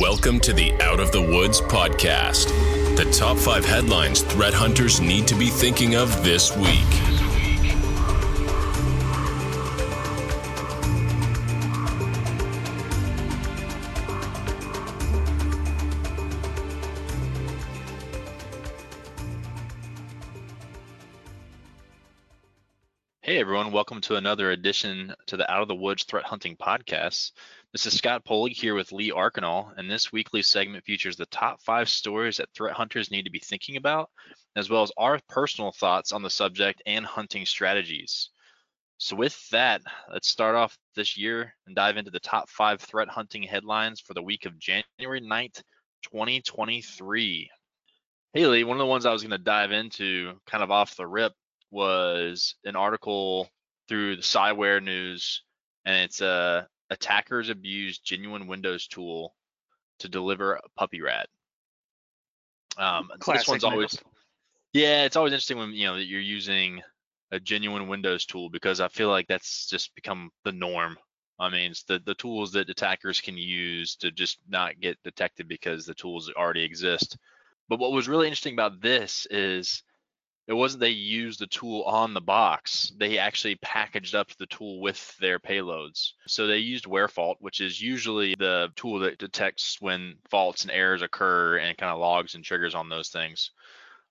Welcome to the Out of the Woods podcast. The top five headlines threat hunters need to be thinking of this week. Hey everyone, welcome to another edition to the Out of the Woods Threat Hunting Podcast. This is Scott Poley here with Lee Archinal, and this weekly segment features the top five stories that threat hunters need to be thinking about, as well as our personal thoughts on the subject and hunting strategies. So with that, let's start off this year and dive into the top five threat hunting headlines for the week of January 9th, 2023. Hey Lee, one of the ones I was going to dive into kind of off the rip was an article through the Cyware News, and it's uh, attackers abuse genuine Windows tool to deliver a Pupy RAT. Um, this one's always, yeah, it's always interesting when you know that you're using a genuine Windows tool because I feel like that's just become the norm. I mean, it's the the tools that attackers can use to just not get detected because the tools already exist. But what was really interesting about this is it wasn't they used the tool on the box they actually packaged up the tool with their payloads. So they used WerFault which is usually the tool that detects when faults and errors occur and kind of logs and triggers on those things.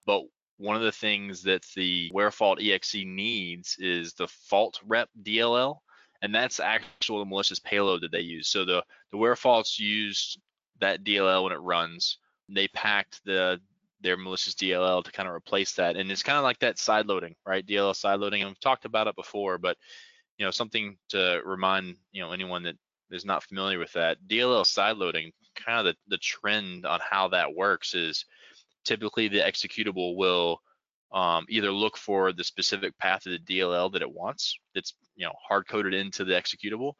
But one of the things that the WerFault exe needs is the faultrep dll and that's actual the malicious payload that they use. So the the WerFaults use that dll when it runs. They packed the their malicious DLL to kind of replace that. And it's kind of like that side loading, right? DLL side loading. And we've talked about it before, but you know, something to remind, you know, anyone that is not familiar with that. DLL side loading, kind of the, the trend on how that works is typically the executable will um, either look for the specific path of the DLL that it wants, that's you know hard coded into the executable,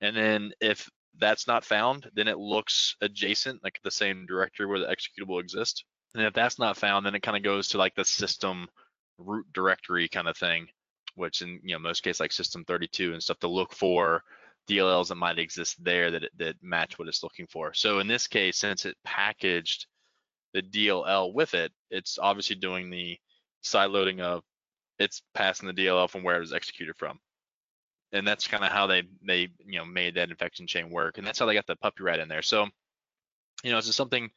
and then if that's not found, then it looks adjacent, like the same directory where the executable exists, and if that's not found, then it kind of goes to like the system root directory kind of thing, which in you know most cases like system 32 and stuff to look for DLLs that might exist there that that match what it's looking for. So in this case, since it packaged the DLL with it, it's obviously doing the side loading of it's passing the DLL from where it was executed from. And that's kind of how they they you know made that infection chain work. And that's how they got the Pupy RAT in there. So, you know, it's just something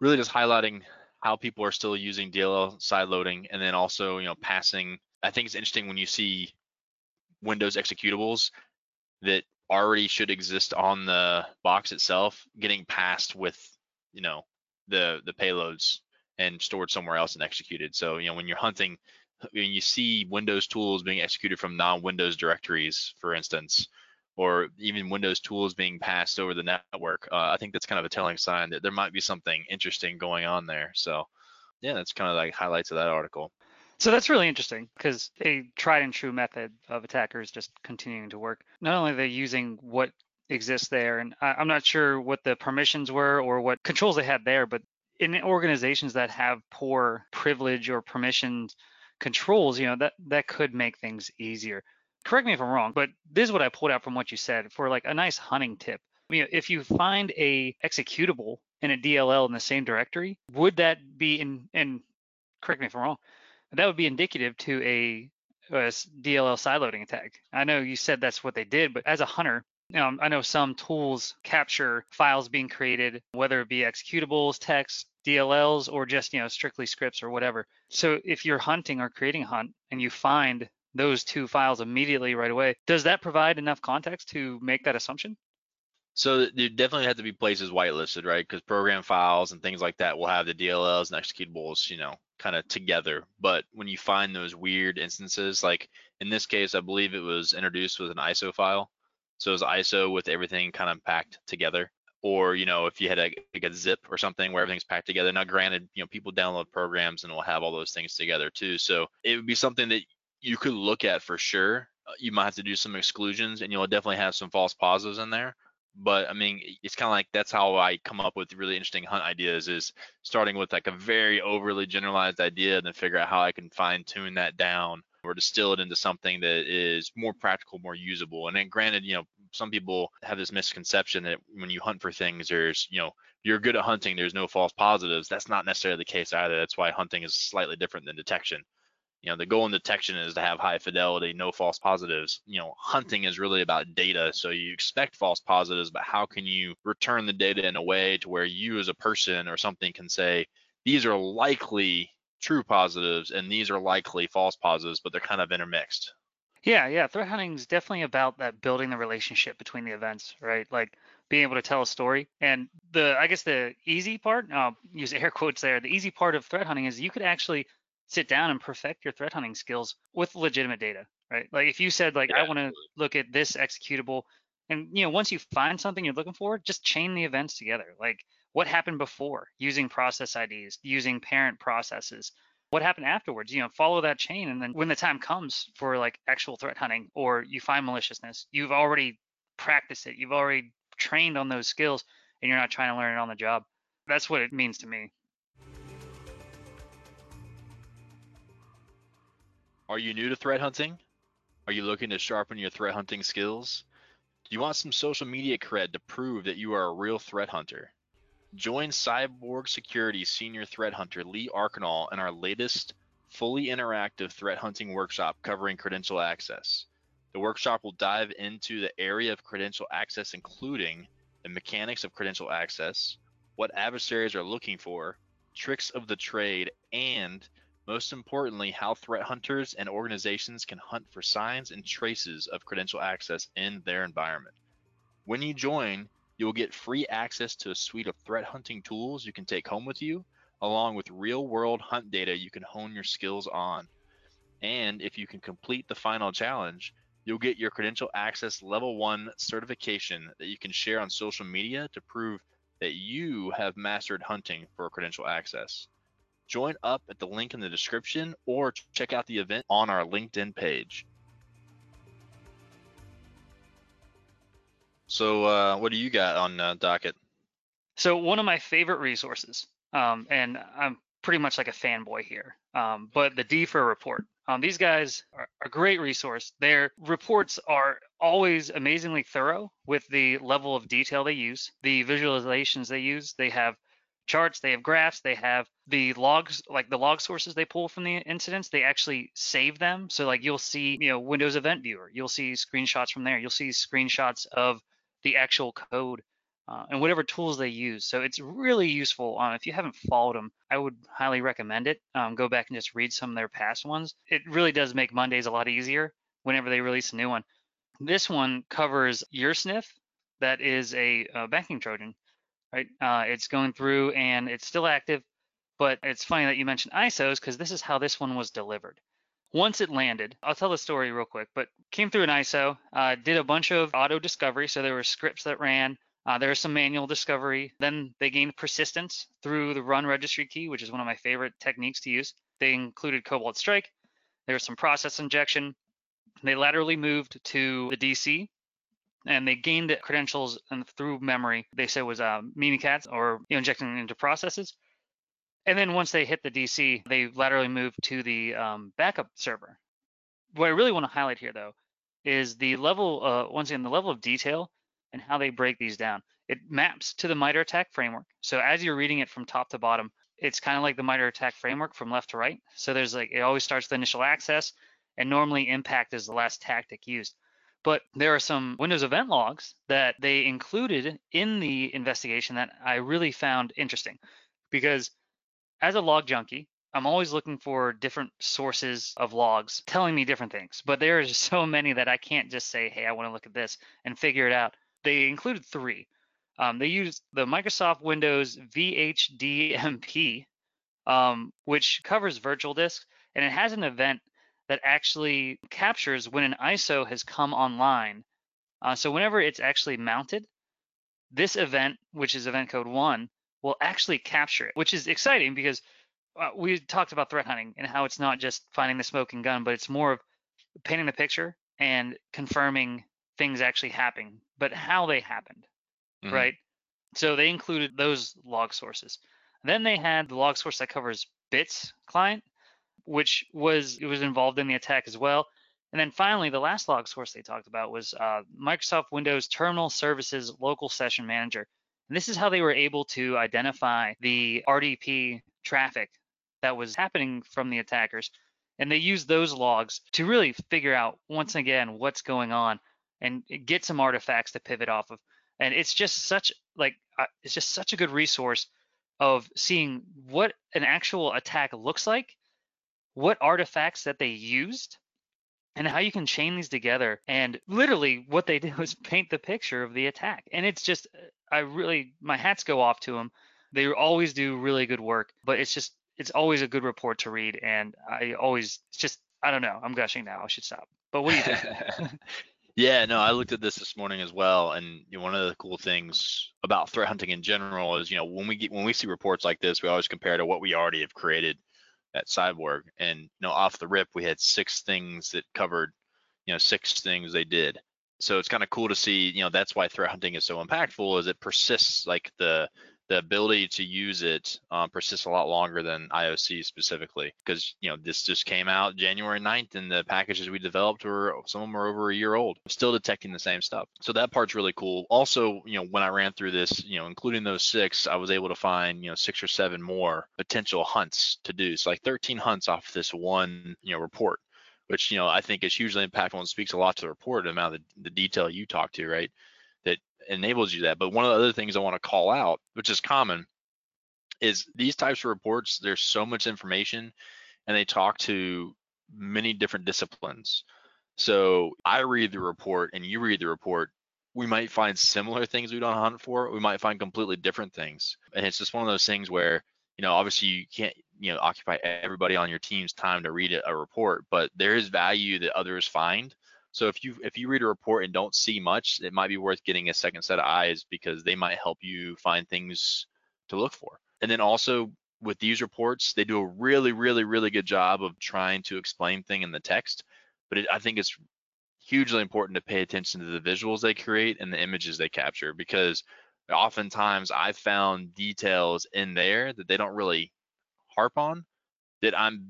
really just highlighting how people are still using DLL side loading and then also, you know, passing. I think it's interesting when you see Windows executables that already should exist on the box itself getting passed with, you know, the the payloads and stored somewhere else and executed. So, you know, when you're hunting, when you see Windows tools being executed from non-Windows directories, for instance, or even Windows tools being passed over the network, uh, I think that's kind of a telling sign that there might be something interesting going on there. So, yeah, that's kind of like highlights of that article. So that's really interesting because a tried and true method of attackers just continuing to work. Not only are they using what exists there, and I, I'm not sure what the permissions were or what controls they had there, but in organizations that have poor privilege or permissions controls, you know, that that could make things easier correct me if I'm wrong, but this is what I pulled out from what you said for like a nice hunting tip. If you find a executable in a DLL in the same directory, would that be in and correct me if I'm wrong, that would be indicative to a, a DLL sideloading attack. I know you said that's what they did, but as a hunter, I know some tools capture files being created, whether it be executables, text, DLLs, or just you know strictly scripts or whatever. So if you're hunting or creating a hunt and you find those two files immediately right away. Does that provide enough context to make that assumption? So there definitely have to be places whitelisted, right? Because program files and things like that will have the DLLs and executables, you know, kind of together. But when you find those weird instances, like in this case, I believe it was introduced with an ISO file. So it was ISO with everything kind of packed together. Or, you know, if you had a, like a zip or something where everything's packed together. Now, granted, you know, people download programs and will have all those things together too. So it would be something that you could look at for sure. Uh, you might have to do some exclusions, and you'll definitely have some false positives in there. But I mean, it's kind of like that's how I come up with really interesting hunt ideas is starting with like a very overly generalized idea, and then figure out how I can fine tune that down or distill it into something that is more practical, more usable. And then granted, you know, some people have this misconception that when you hunt for things, there's, you know, you're good at hunting, there's no false positives. That's not necessarily the case either. That's why hunting is slightly different than detection. You know, the goal in detection is to have high fidelity, no false positives. You know, hunting is really about data. So you expect false positives, but how can you return the data in a way to where you as a person or something can say, these are likely true positives and these are likely false positives, but they're kind of intermixed. Yeah, yeah. Threat hunting is definitely about that building the relationship between the events, right? Like being able to tell a story. And the, I guess the easy part, I'll use air quotes there, the easy part of threat hunting is you could actually sit down and perfect your threat hunting skills with legitimate data, right? Like if you said like yeah. I want to look at this executable and you know once you find something you're looking for, just chain the events together. Like what happened before using process IDs, using parent processes, what happened afterwards you know follow that chain and then when the time comes for like actual threat hunting or you find maliciousness you've already practiced it you've already trained on those skills and you're not trying to learn it on the job that's what it means to me Are you new to threat hunting? Are you looking to sharpen your threat hunting skills? Do you want some social media cred to prove that you are a real threat hunter? Join Cyborg Security Senior Threat Hunter Lee Archinal in our latest fully interactive threat hunting workshop covering credential access. The workshop will dive into the area of credential access, including the mechanics of credential access, what adversaries are looking for, tricks of the trade, and most importantly, how threat hunters and organizations can hunt for signs and traces of credential access in their environment. When you join, you will get free access to a suite of threat hunting tools you can take home with you, along with real world hunt data you can hone your skills on. And if you can complete the final challenge, you'll get your credential access level one certification that you can share on social media to prove that you have mastered hunting for credential access. Join up at the link in the description or check out the event on our LinkedIn page. So, uh, what do you got on uh, docket? So, one of my favorite resources, um, and I'm pretty much like a fanboy here, um, but the DFIR report. Um, these guys are a great resource. Their reports are always amazingly thorough with the level of detail they use, the visualizations they use. They have charts, they have graphs, they have the logs, like the log sources they pull from the incidents, they actually save them. So like you'll see, you know, Windows Event Viewer, you'll see screenshots from there, you'll see screenshots of the actual code uh, and whatever tools they use. So it's really useful. Um, if you haven't followed them, I would highly recommend it. Um, go back and just read some of their past ones. It really does make Mondays a lot easier whenever they release a new one. This one covers Ursnif, that is a, a banking Trojan right? Uh, it's going through and it's still active, but it's funny that you mentioned ISOs because this is how this one was delivered. Once it landed, I'll tell the story real quick, but came through an ISO, uh, did a bunch of auto discovery. So there were scripts that ran. Uh, there was some manual discovery. Then they gained persistence through the run registry key, which is one of my favorite techniques to use. They included Cobalt Strike. There was some process injection. They laterally moved to the DC, and they gained credentials and through memory. They said was uh, Mimikatz or you know, injecting into processes. And then once they hit the DC, they laterally moved to the um, backup server. What I really want to highlight here, though, is the level, uh, once again, the level of detail and how they break these down. It maps to the MITRE ATT&CK framework. So as you're reading it from top to bottom, it's kind of like the MITRE ATT&CK framework from left to right. So there's like, it always starts with initial access, and normally impact is the last tactic used. But there are some Windows event logs that they included in the investigation that I really found interesting because as a log junkie, I'm always looking for different sources of logs telling me different things. But there are so many that I can't just say, hey, I want to look at this and figure it out. They included three. Um, they used the Microsoft Windows VHDMP, um, which covers virtual disks, and it has an event that actually captures when an ISO has come online. Uh, so whenever it's actually mounted, this event, which is event code one, will actually capture it, which is exciting because uh, we talked about threat hunting and how it's not just finding the smoking gun, but it's more of painting the picture and confirming things actually happening, but how they happened, mm-hmm. right? So they included those log sources. Then they had the log source that covers bits client, which was it was involved in the attack as well. And then finally, the last log source they talked about was uh, Microsoft Windows Terminal Services Local Session Manager. And this is how they were able to identify the RDP traffic that was happening from the attackers. And they used those logs to really figure out, once again, what's going on and get some artifacts to pivot off of. And it's just such like uh, it's just such a good resource of seeing what an actual attack looks like, what artifacts that they used, and how you can chain these together. And literally, what they do is paint the picture of the attack. And it's just, I really, my hats go off to them. They always do really good work, but it's just, it's always a good report to read. And I always, it's just, I don't know. I'm gushing now. I should stop. But what do you think? Yeah, no, I looked at this this morning as well, and you know, one of the cool things about threat hunting in general is, you know, when we get when we see reports like this, we always compare to what we already have created at Cyborg, and you know, off the rip, we had six things that covered, you know, six things they did. So it's kind of cool to see, you know, that's why threat hunting is so impactful, is it persists like the the ability to use it um, persists a lot longer than IOC specifically. Because you know this just came out January 9th and the packages we developed were some of them are over a year old still detecting the same stuff. So that part's really cool. Also you know when I ran through this you know including those six I was able to find you know six or seven more potential hunts to do. So like 13 hunts off this one you know report which you know I think is hugely impactful and speaks a lot to the report the amount of the, the detail you talked to right enables you that. But one of the other things I want to call out, which is common, is these types of reports, there's so much information and they talk to many different disciplines. So I read the report and you read the report. We might find similar things we don't hunt for. We might find completely different things. And it's just one of those things where, you know, obviously you can't, you know, occupy everybody on your team's time to read a report, but there is value that others find so if you if you read a report and don't see much, it might be worth getting a second set of eyes because they might help you find things to look for. And then also with these reports, they do a really, really, really good job of trying to explain thing in the text. But it, I think it's hugely important to pay attention to the visuals they create and the images they capture because oftentimes I've found details in there that they don't really harp on that I'm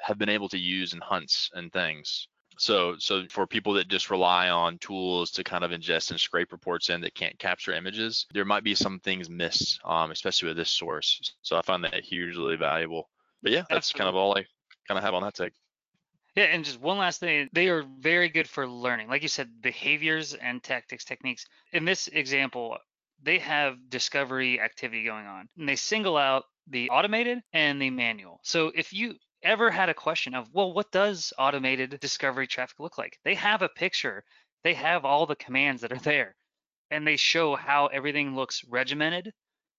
have been able to use in hunts and things. So, so for people that just rely on tools to kind of ingest and scrape reports in that can't capture images, there might be some things missed, um, especially with this source. So I find that hugely valuable. But yeah, that's Absolutely. kind of all I kind of have on that take. Yeah, and just one last thing, they are very good for learning. Like you said, behaviors and tactics, techniques. In this example, they have discovery activity going on, and they single out the automated and the manual. So if you ever had a question of, well, what does automated discovery traffic look like? They have a picture, they have all the commands that are there, and they show how everything looks regimented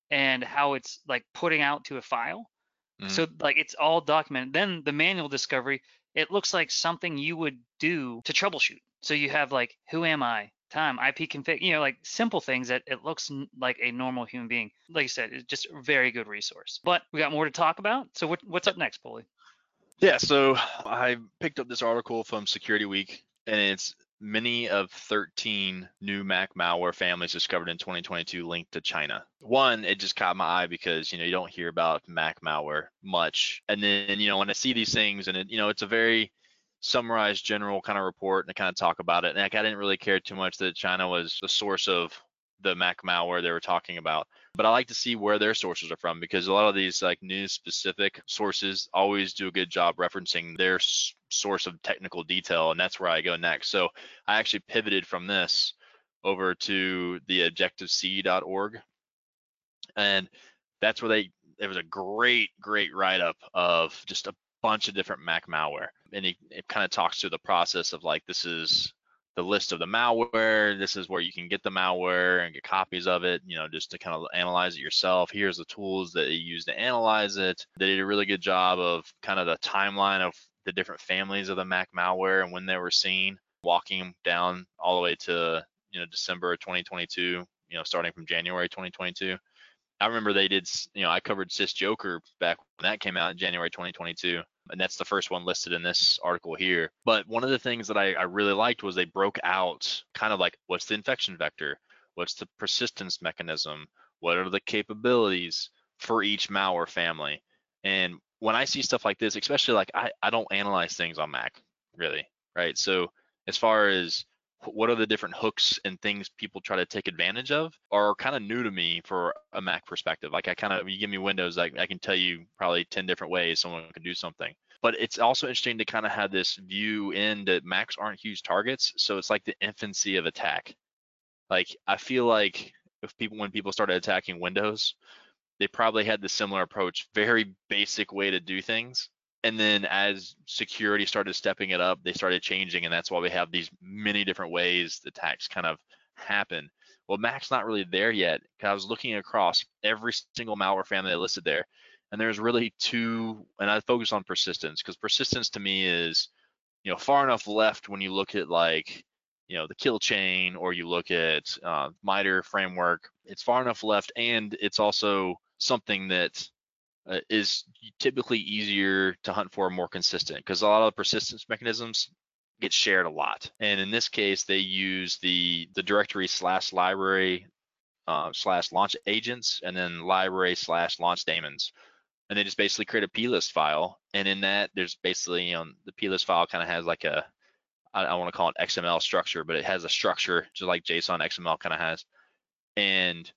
and how it's like putting out to a file. Mm. So like it's all documented. Then the manual discovery, it looks like something you would do to troubleshoot. So you have like, who am I? Time, IP config, you know, like simple things that it looks like a normal human being. Like you said, it's just a very good resource. But we got more to talk about. So what, what's up next, Polly? Yeah, so I picked up this article from Security Week, and it's many of 13 new Mac malware families discovered in 2022 linked to China. One, it just caught my eye because you know you don't hear about Mac malware much, and then you know when I see these things, and it, you know it's a very summarized general kind of report, and I kind of talk about it, and like I didn't really care too much that China was the source of the Mac malware they were talking about. But I like to see where their sources are from because a lot of these like news specific sources always do a good job referencing their s- source of technical detail, and that's where I go next. So I actually pivoted from this over to the objective-see.org, and that's where they it was a great great write up of just a bunch of different Mac malware, and it, it kind of talks through the process of like this is the list of the malware. This is where you can get the malware and get copies of it, you know, just to kind of analyze it yourself. Here's the tools that you use to analyze it. They did a really good job of kind of the timeline of the different families of the Mac malware and when they were seen, walking down all the way to, you know, December 2022, you know, starting from January 2022. I remember they did, you know, I covered SysJoker back when that came out in January 2022 and that's the first one listed in this article here. But one of the things that I, I really liked was they broke out kind of like what's the infection vector, what's the persistence mechanism, what are the capabilities for each malware family. And when I see stuff like this, especially like I, I don't analyze things on Mac really, right? So as far as what are the different hooks and things people try to take advantage of are kind of new to me for a Mac perspective. Like I kind of, you give me Windows, I, I can tell you probably 10 different ways someone can do something. But it's also interesting to kind of have this view in that Macs aren't huge targets. So it's like the infancy of attack. Like I feel like if people, when people started attacking Windows, they probably had the similar approach, very basic way to do things and then as security started stepping it up they started changing and that's why we have these many different ways the attacks kind of happen. Well mac's not really there yet Cause i was looking across every single malware family that listed there and there's really two and i focus on persistence because persistence to me is you know far enough left when you look at like you know the kill chain or you look at uh, MITRE framework it's far enough left and it's also something that uh, is typically easier to hunt for more consistent because a lot of the persistence mechanisms get shared a lot. And in this case, they use the the directory slash library uh, slash launch agents and then library slash launch daemons. And they just basically create a plist file. And in that, there's basically, you know, the plist file kind of has like a, I, I want to call it XML structure, but it has a structure just like JSON XML kind of has. And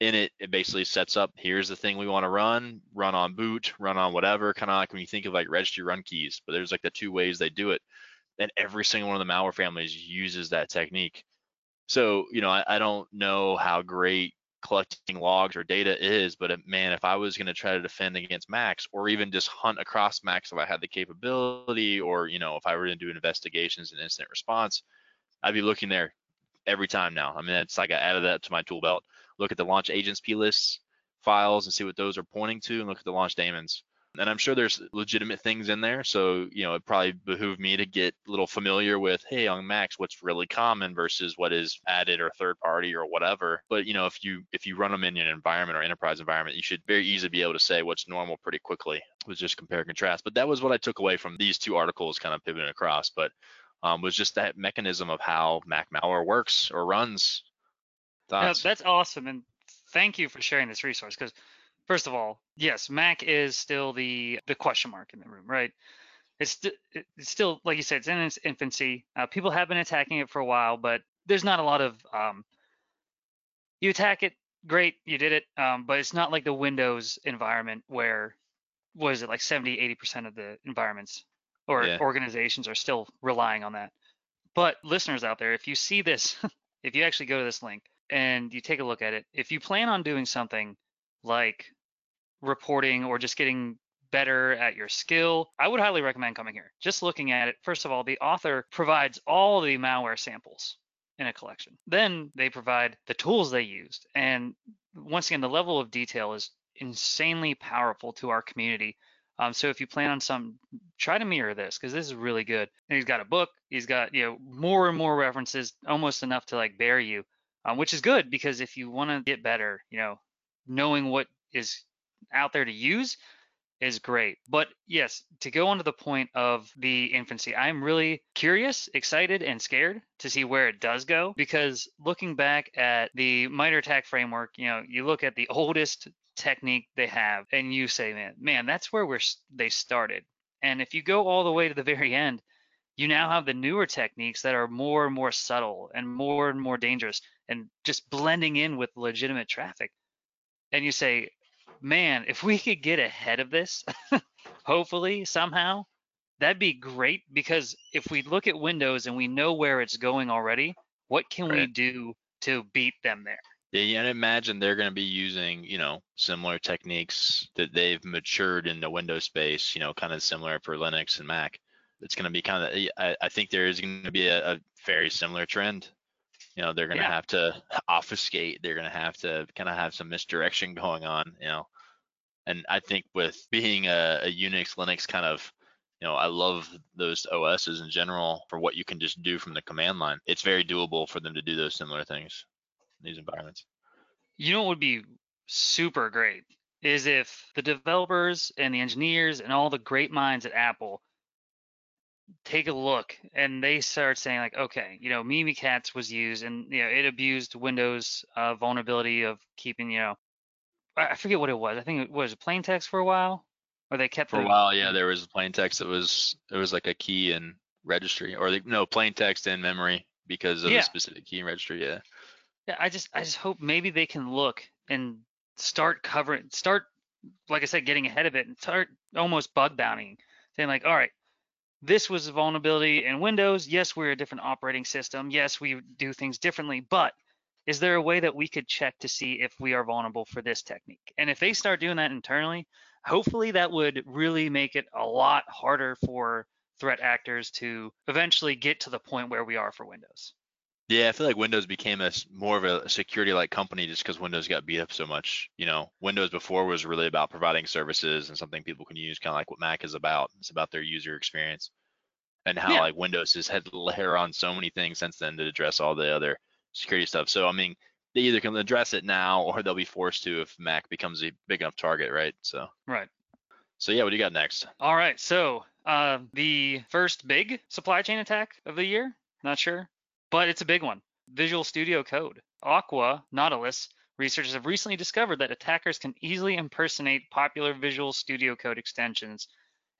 in it, it basically sets up here's the thing we want to run, run on boot, run on whatever, kind of like when you think of like registry run keys, but there's like the two ways they do it. And every single one of the malware families uses that technique. So, you know, I, I don't know how great collecting logs or data is, but man, if I was going to try to defend against Macs or even just hunt across Macs if I had the capability, or, you know, if I were to do investigations and incident response, I'd be looking there every time now. I mean, it's like I added that to my tool belt look at the launch agents plist files and see what those are pointing to and look at the launch daemons. And I'm sure there's legitimate things in there. So, you know, it probably behoove me to get a little familiar with, hey, on Macs, what's really common versus what is added or third party or whatever. But, you know, if you if you run them in an environment or enterprise environment, you should very easily be able to say what's normal pretty quickly with just compare and contrast. But that was what I took away from these two articles kind of pivoting across. But um, was just that mechanism of how Mac malware works or runs. Thoughts? that's awesome. And thank you for sharing this resource because first of all, yes, Mac is still the the question mark in the room, right? It's, it's still like you said, it's in its infancy. Uh, people have been attacking it for a while, but there's not a lot of um, you attack it, great, you did it, um, but it's not like the Windows environment where was it like 70, 80% of the environments or yeah. organizations are still relying on that. But listeners out there, if you see this, if you actually go to this link, and you take a look at it, if you plan on doing something like reporting or just getting better at your skill, I would highly recommend coming here. Just looking at it, first of all, the author provides all the malware samples in a collection. Then they provide the tools they used. And once again, the level of detail is insanely powerful to our community. Um, so if you plan on some, try to mirror this because this is really good. And he's got a book. He's got you know more and more references, almost enough to like bear you um, which is good because if you want to get better, you know, knowing what is out there to use is great. But yes, to go on to the point of the infancy, I'm really curious, excited, and scared to see where it does go because looking back at the MITRE ATT&CK framework, you know, you look at the oldest technique they have and you say, man, man, that's where we're they started. And if you go all the way to the very end, you now have the newer techniques that are more and more subtle and more and more dangerous and just blending in with legitimate traffic. And you say, man, if we could get ahead of this, hopefully somehow, that'd be great because if we look at Windows and we know where it's going already, what can right. we do to beat them there? Yeah, and imagine they're going to be using, you know, similar techniques that they've matured in the Windows space, you know, kind of similar for Linux and Mac it's going to be kind of I, I think there is going to be a, a, very similar trend you know they're going to yeah. have to obfuscate they're going to have to kind of have some misdirection going on you know? And i think with being a, a unix linux kind of you know i love those os's in general for what you can just do from the command line. It's very doable for them to do those similar things in these environments. You know what would be super great is if the developers and the engineers and all the great minds at apple take a look and they start saying like okay you know mimikatz was used and you know it abused windows uh, vulnerability of keeping you know i forget what it was i think it was plain text for a while or they kept for a while yeah there was plain text that was it was like a key in registry, or the, no plain text in memory because of Yeah. the specific key in registry. Yeah. Yeah, I just I just hope maybe they can look and start covering start like I said, getting ahead of it and start almost bug bountying, saying like, all right, this was a vulnerability in Windows. Yes, we're a different operating system. Yes, we do things differently, but is there a way that we could check to see if we are vulnerable for this technique? And if they start doing that internally, hopefully that would really make it a lot harder for threat actors to eventually get to the point where we are for Windows. Yeah, I feel like Windows became a more of a security-like company just because Windows got beat up so much. You know, Windows before was really about providing services and something people can use, kind of like what Mac is about. It's about their user experience, and how Yeah. like Windows has had to layer on so many things since then to address all the other security stuff. So I mean, they either can address it now or they'll be forced to if Mac becomes a big enough target, right? So, Right. so yeah, what do you got next? All right, so uh, the first big supply chain attack of the year, not sure, but it's a big one. Visual Studio Code. Aqua Nautilus researchers have recently discovered that attackers can easily impersonate popular Visual Studio Code extensions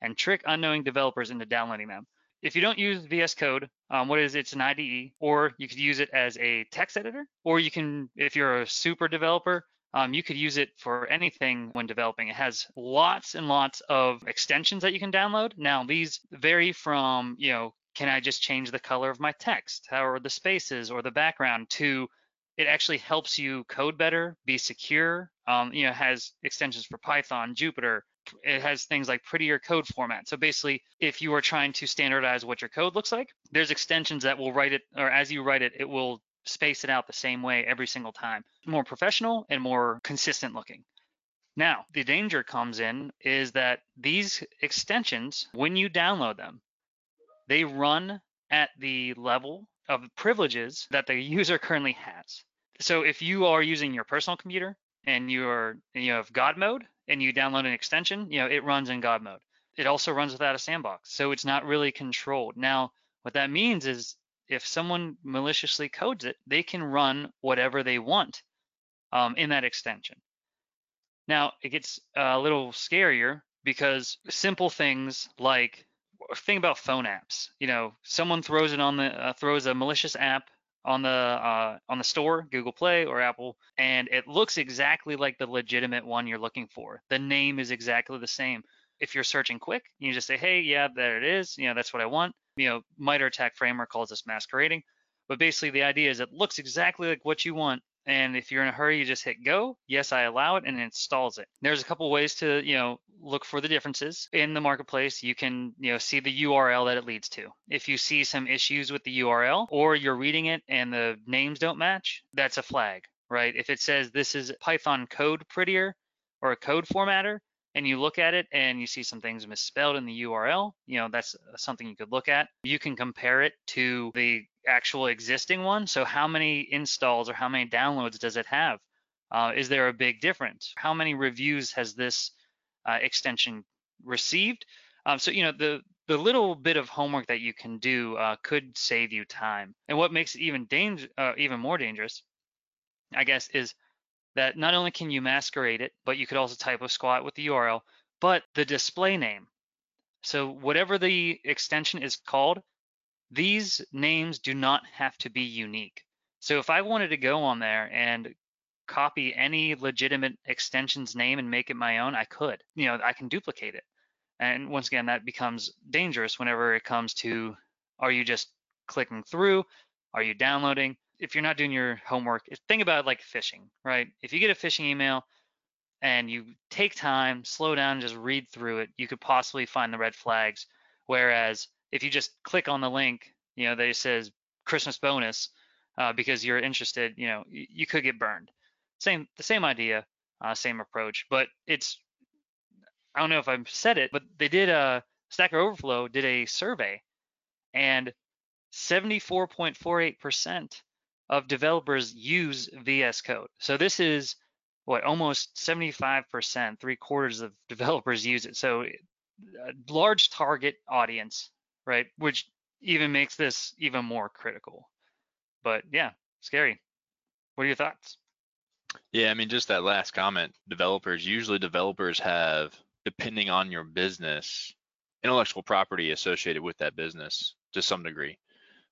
and trick unknowing developers into downloading them. If you don't use VS Code, um, what is it? It's an IDE, or you could use it as a text editor, or you can, if you're a super developer, um, you could use it for anything when developing. It has lots and lots of extensions that you can download. Now, these vary from, you know, can I just change the color of my text, are the spaces or the background, to it actually helps you code better, be secure. Um, you know, has extensions for Python, Jupyter. It has things like prettier code format. So basically, if you are trying to standardize what your code looks like, there's extensions that will write it, or as you write it, it will space it out the same way every single time. More professional and more consistent looking. Now, the danger comes in is that these extensions, when you download them, they run at the level of privileges that the user currently has. So if you are using your personal computer and you're you have God mode and you download an extension, you know, it runs in God mode. It also runs without a sandbox. So it's not really controlled. Now, what that means is if someone maliciously codes it, they can run whatever they want um, in that extension. Now, it gets a little scarier because simple things like think about phone apps. You know, someone throws it on the uh, throws a malicious app on the uh, on the store, Google Play or Apple, and it looks exactly like the legitimate one you're looking for. The name is exactly the same. If you're searching quick, you just say, "Hey, yeah, there it is. You know, that's what I want." You know, MITRE ATT&CK framework calls this masquerading, but basically the idea is it looks exactly like what you want, and if you're in a hurry, you just hit go. Yes, I allow it, and it installs it. There's a couple ways to, you know, look for the differences in the marketplace. You can, you know, see the URL that it leads to. If you see some issues with the URL, or you're reading it and the names don't match, that's a flag, right? If it says this is Python code prettier or a code formatter, and you look at it and you see some things misspelled in the URL, you know, that's something you could look at. You can compare it to the actual existing one. So how many installs or how many downloads does it have? Uh, is there a big difference? How many reviews has this uh, extension received? Um, so you know the the little bit of homework that you can do uh, could save you time. And what makes it even danger, uh, even more dangerous, I guess, is that not only can you masquerade it, but you could also typo squat with the URL, but the display name. So whatever the extension is called, these names do not have to be unique. So if I wanted to go on there and copy any legitimate extension's name and make it my own, I could. You know, I can duplicate it. And once again, that becomes dangerous whenever it comes to are you just clicking through? Are you downloading? If you're not doing your homework, think about like phishing, right? If you get a phishing email and you take time, slow down, just read through it, you could possibly find the red flags. Whereas if you just click on the link, you know, that it says Christmas bonus uh, because you're interested, you know, you, you could get burned. Same, the same idea, uh, same approach, but it's, I don't know if I've said it, but they did a Stack Overflow did a survey, and 74.48% of developers use VS Code. So this is what almost 75%, three quarters of developers use it. So a large target audience, right? Which even makes this even more critical. But yeah, scary. What are your thoughts? Yeah, I mean, just that last comment, developers, usually developers have, depending on your business, intellectual property associated with that business. to some degree.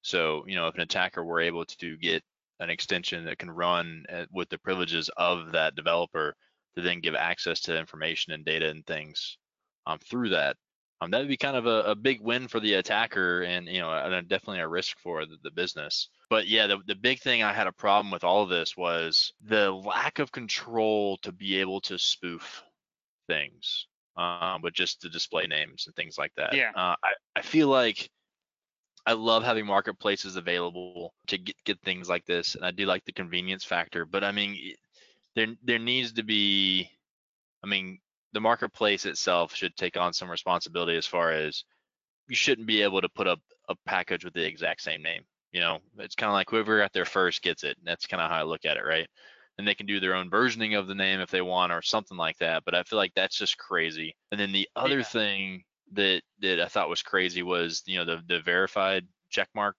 So, you know, if an attacker were able to get an extension that can run at, with the privileges of that developer to then give access to information and data and things um, through that, um, that would be kind of a, a, big win for the attacker and, you know, and definitely a risk for the, the business. But yeah, the, the big thing I had a problem with all of this was the lack of control to be able to spoof things, um, but just to display names and things like that. Yeah. Uh, I, I feel like I love having marketplaces available to get, get things like this, and I do like the convenience factor. But I mean, there there needs to be, I mean, the marketplace itself should take on some responsibility as far as you shouldn't be able to put up a package with the exact same name. You know, it's kind of like whoever got there first gets it. That's kind of how I look at it, right? And they can do their own versioning of the name if they want or something like that. But I feel like that's just crazy. And then the other yeah. thing that that I thought was crazy was you know the the verified check mark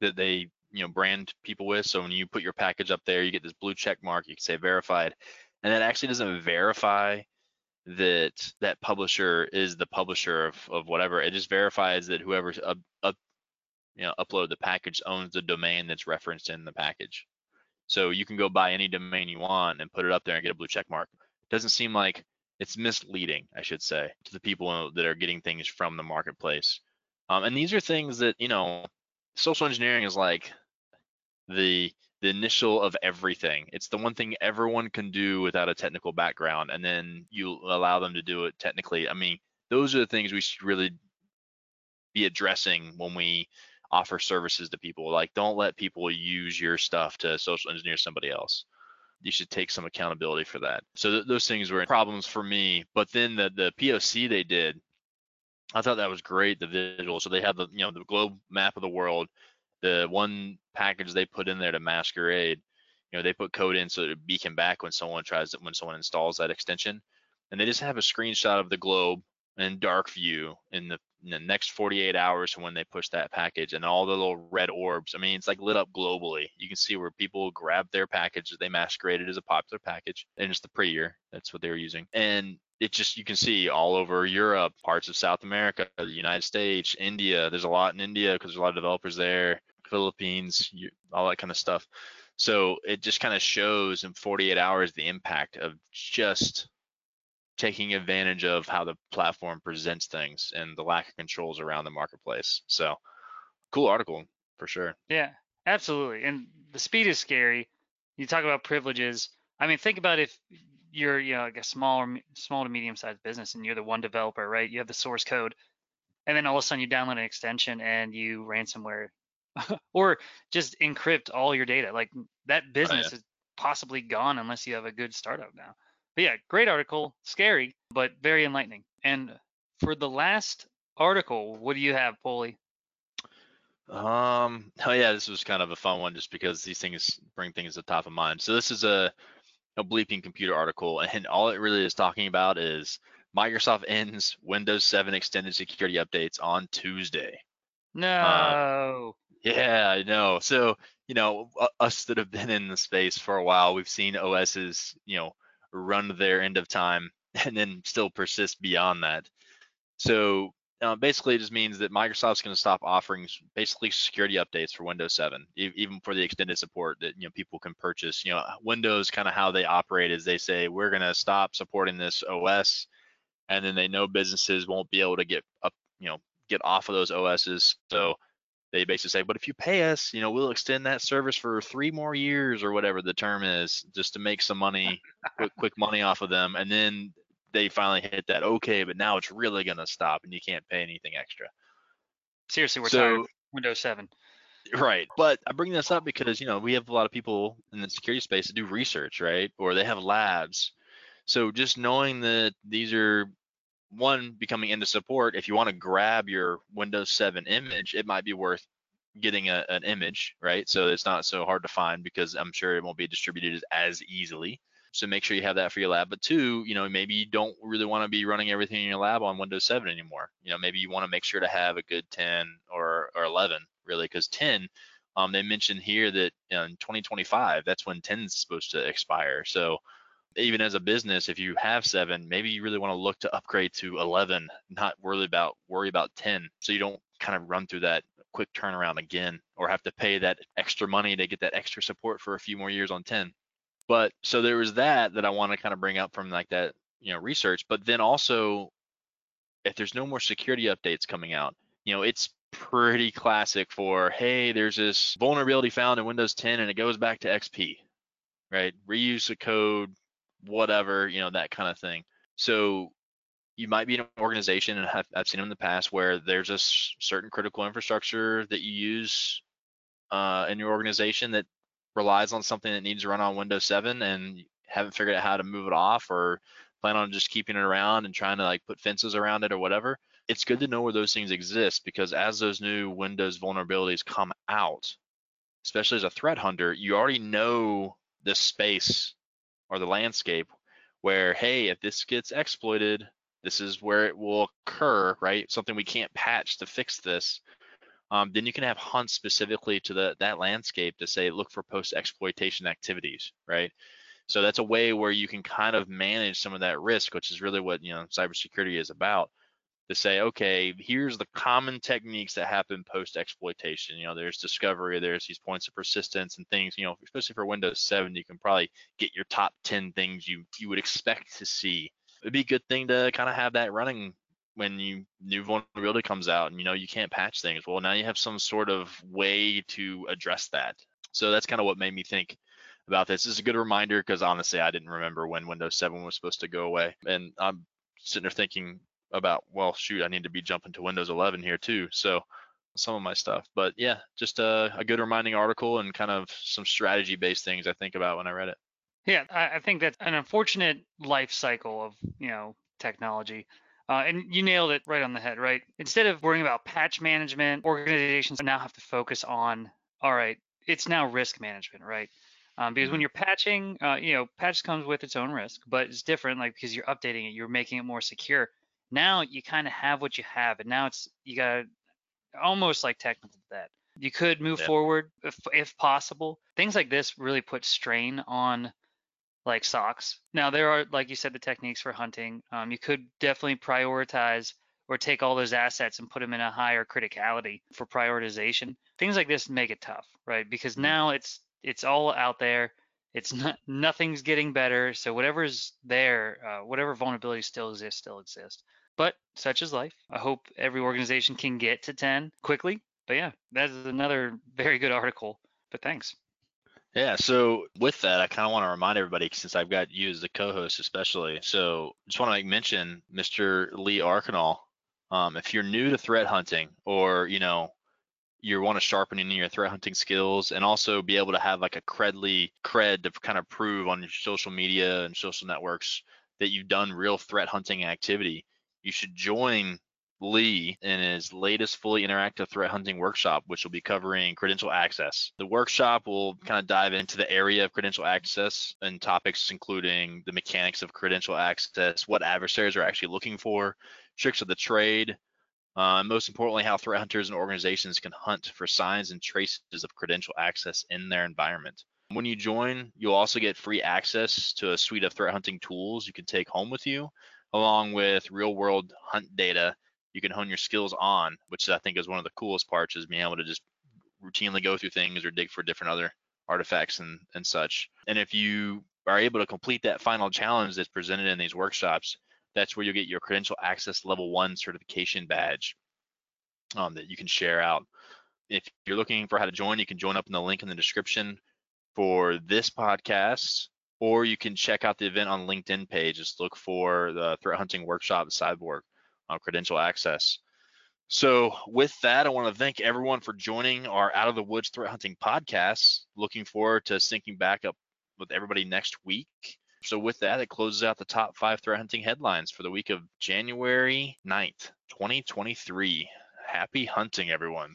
that they you know brand people with. So when you put your package up there, you get this blue check mark. You can say verified, and that actually doesn't verify that that publisher is the publisher of, of whatever. It just verifies that whoever up, up you know upload the package owns the domain that's referenced in the package. So you can go buy any domain you want and put it up there and get a blue check mark. It doesn't seem like it's misleading, I should say, to the people that are getting things from the marketplace. Um, and these are things that you know, social engineering is like the the initial of everything. It's the one thing everyone can do without a technical background, and then you allow them to do it technically. I mean, those are the things we should really be addressing when we offer services to people. Like, don't let people use your stuff to social engineer somebody else you should take some accountability for that. So th- those things were problems for me. But then the the POC they did, I thought that was great. The visual. So they have the you know the globe map of the world. The one package they put in there to masquerade, you know, they put code in so it beacon back when someone tries it when someone installs that extension, and they just have a screenshot of the globe in dark view in the in the next 48 hours when they push that package and all the little red orbs. I mean, it's like lit up globally. You can see where people grab their package. They masqueraded as a popular package and it's the prettier. That's what they were using. And it just, you can see all over Europe, parts of South America, the United States, India. There's a lot in India because there's a lot of developers there, Philippines, all that kind of stuff. So it just kind of shows in 48 hours the impact of just taking advantage of how the platform presents things and the lack of controls around the marketplace. So, cool article for sure. Yeah, absolutely. And the speed is scary. You talk about privileges. I mean, think about if you're, you know, like a small small to medium sized business and you're the one developer, right? You have the source code, and then all of a sudden you download an extension and you ransomware or just encrypt all your data. Like that business oh, yeah. is possibly gone unless you have a good startup now. But yeah, great article, scary, but very enlightening. And for the last article, what do you have, Polly? Um, oh yeah, this was kind of a fun one just because these things bring things to the top of mind. So this is a a bleeping computer article, and all it really is talking about is Microsoft ends Windows 7 extended security updates on Tuesday. No. yeah, I know. So you know, us that have been in the space for a while, we've seen OSs, you know, run their end of time and then still persist beyond that. So uh, basically, it just means that Microsoft's going to stop offering basically security updates for Windows 7, e- even for the extended support that you know people can purchase. You know, Windows kind of how they operate is they say we're going to stop supporting this OS, and then they know businesses won't be able to get up, you know, get off of those OSs. So they basically say, but if you pay us, you know, we'll extend that service for three more years or whatever the term is, just to make some money, quick, quick money off of them. And then they finally hit that okay, but now it's really gonna stop and you can't pay anything extra. Seriously, we're so, tired. Windows 7. Right. But I bring this up because, you know, we have a lot of people in the security space that do research, right? Or they have labs. So just knowing that these are one becoming into support, if you want to grab your Windows 7 image, it might be worth getting a, an image, right? So it's not so hard to find because I'm sure it won't be distributed as easily. So make sure you have that for your lab. But two, you know, maybe you don't really want to be running everything in your lab on Windows 7 anymore. You know, maybe you want to make sure to have a good 10 or, or 11, really, because 10, um, they mentioned here that in 2025, that's when 10 is supposed to expire. So even as a business, if you have seven, maybe you really want to look to upgrade to 11, not worry about worry about 10, so you don't kind of run through that quick turnaround again or have to pay that extra money to get that extra support for a few more years on 10. But so there was that that I want to kind of bring up from like that, you know, research. But then also, if there's no more security updates coming out, you know, it's pretty classic for, hey, there's this vulnerability found in Windows 10 and it goes back to XP, right? Reuse the code, whatever, you know, that kind of thing. So you might be in an organization, and I've, I've seen them in the past, where there's a certain critical infrastructure that you use uh, in your organization that relies on something that needs to run on Windows 7 and haven't figured out how to move it off or plan on just keeping it around and trying to like put fences around it or whatever. It's good to know where those things exist because as those new Windows vulnerabilities come out, especially as a threat hunter, you already know the space or the landscape where, hey, if this gets exploited, this is where it will occur, right? Something we can't patch to fix this. Um, then you can have hunts specifically to the that landscape to say look for post exploitation activities, right? So that's a way where you can kind of manage some of that risk, which is really what you know cybersecurity is about. To say, okay, here's the common techniques that happen post exploitation. You know, there's discovery, there's these points of persistence and things. You know, especially for Windows 7, you can probably get your top 10 things you you would expect to see it'd be a good thing to kind of have that running when you new vulnerability comes out and you know you can't patch things. Well, now you have some sort of way to address that. So that's kind of what made me think about this. This is a good reminder because honestly, I didn't remember when Windows 7 was supposed to go away, and I'm sitting there thinking about, well, shoot, I need to be jumping to Windows 11 here too. So some of my stuff, but yeah, just a, a good reminding article and kind of some strategy based things I think about when I read it. Yeah, I, I think that's an unfortunate life cycle of you know technology. Uh, and you nailed it right on the head, right? Instead of worrying about patch management, organizations now have to focus on, all right, it's now risk management, right? Um, because when mm-hmm. you're patching, uh, you know, patch comes with its own risk, but it's different, like because you're updating it, you're making it more secure. Now you kind of have what you have, and now it's you got almost like technical debt. You could move yeah. forward if, if possible. Things like this really put strain on like SOCs. Now there are, like you said, the techniques for hunting. Um, you could definitely prioritize or take all those assets and put them in a higher criticality for prioritization. Things like this make it tough, right? Because mm. now it's it's all out there. It's not nothing's getting better. So whatever's there, uh, whatever vulnerability still exists, still exist. But such is life. I hope every organization can get to 10 quickly. But yeah, that is another very good article. But thanks. Yeah, so with that, I kind of want to remind everybody, since I've got you as the co-host especially, so just want to make mention, Mr. Lee Archinal, um, if you're new to threat hunting or, you know, you want to sharpen in your threat hunting skills and also be able to have like a credly cred to kind of prove on your social media and social networks that you've done real threat hunting activity, you should join Lee in his latest fully interactive threat hunting workshop, which will be covering credential access. The workshop will kind of dive into the area of credential access and topics including the mechanics of credential access, what adversaries are actually looking for, tricks of the trade, uh, most importantly, how threat hunters and organizations can hunt for signs and traces of credential access in their environment. When you join, you'll also get free access to a suite of threat hunting tools you can take home with you, along with real world hunt data you can hone your skills on, which I think is one of the coolest parts is being able to just routinely go through things or dig for different other artifacts and, and such. And if you are able to complete that final challenge that's presented in these workshops, that's where you'll get your credential access level one certification badge um, that you can share out. If you're looking for how to join, you can join up in the link in the description for this podcast, or you can check out the event on LinkedIn page. Just look for the threat hunting workshop Cyborg on credential access. So, with that, I want to thank everyone for joining our Out of the Woods Threat Hunting podcast. Looking forward to syncing back up with everybody next week. So, with that, it closes out the top five threat hunting headlines for the week of January 9th, 2023. Happy hunting, everyone.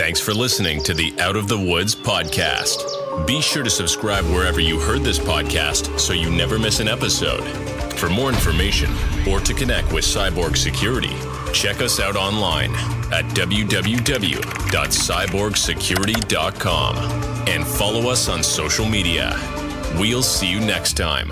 Thanks for listening to the Out of the Woods podcast. Be sure to subscribe wherever you heard this podcast so you never miss an episode. For more information or to connect with Cyborg Security, check us out online at www.cyborgsecurity.com and follow us on social media. We'll see you next time.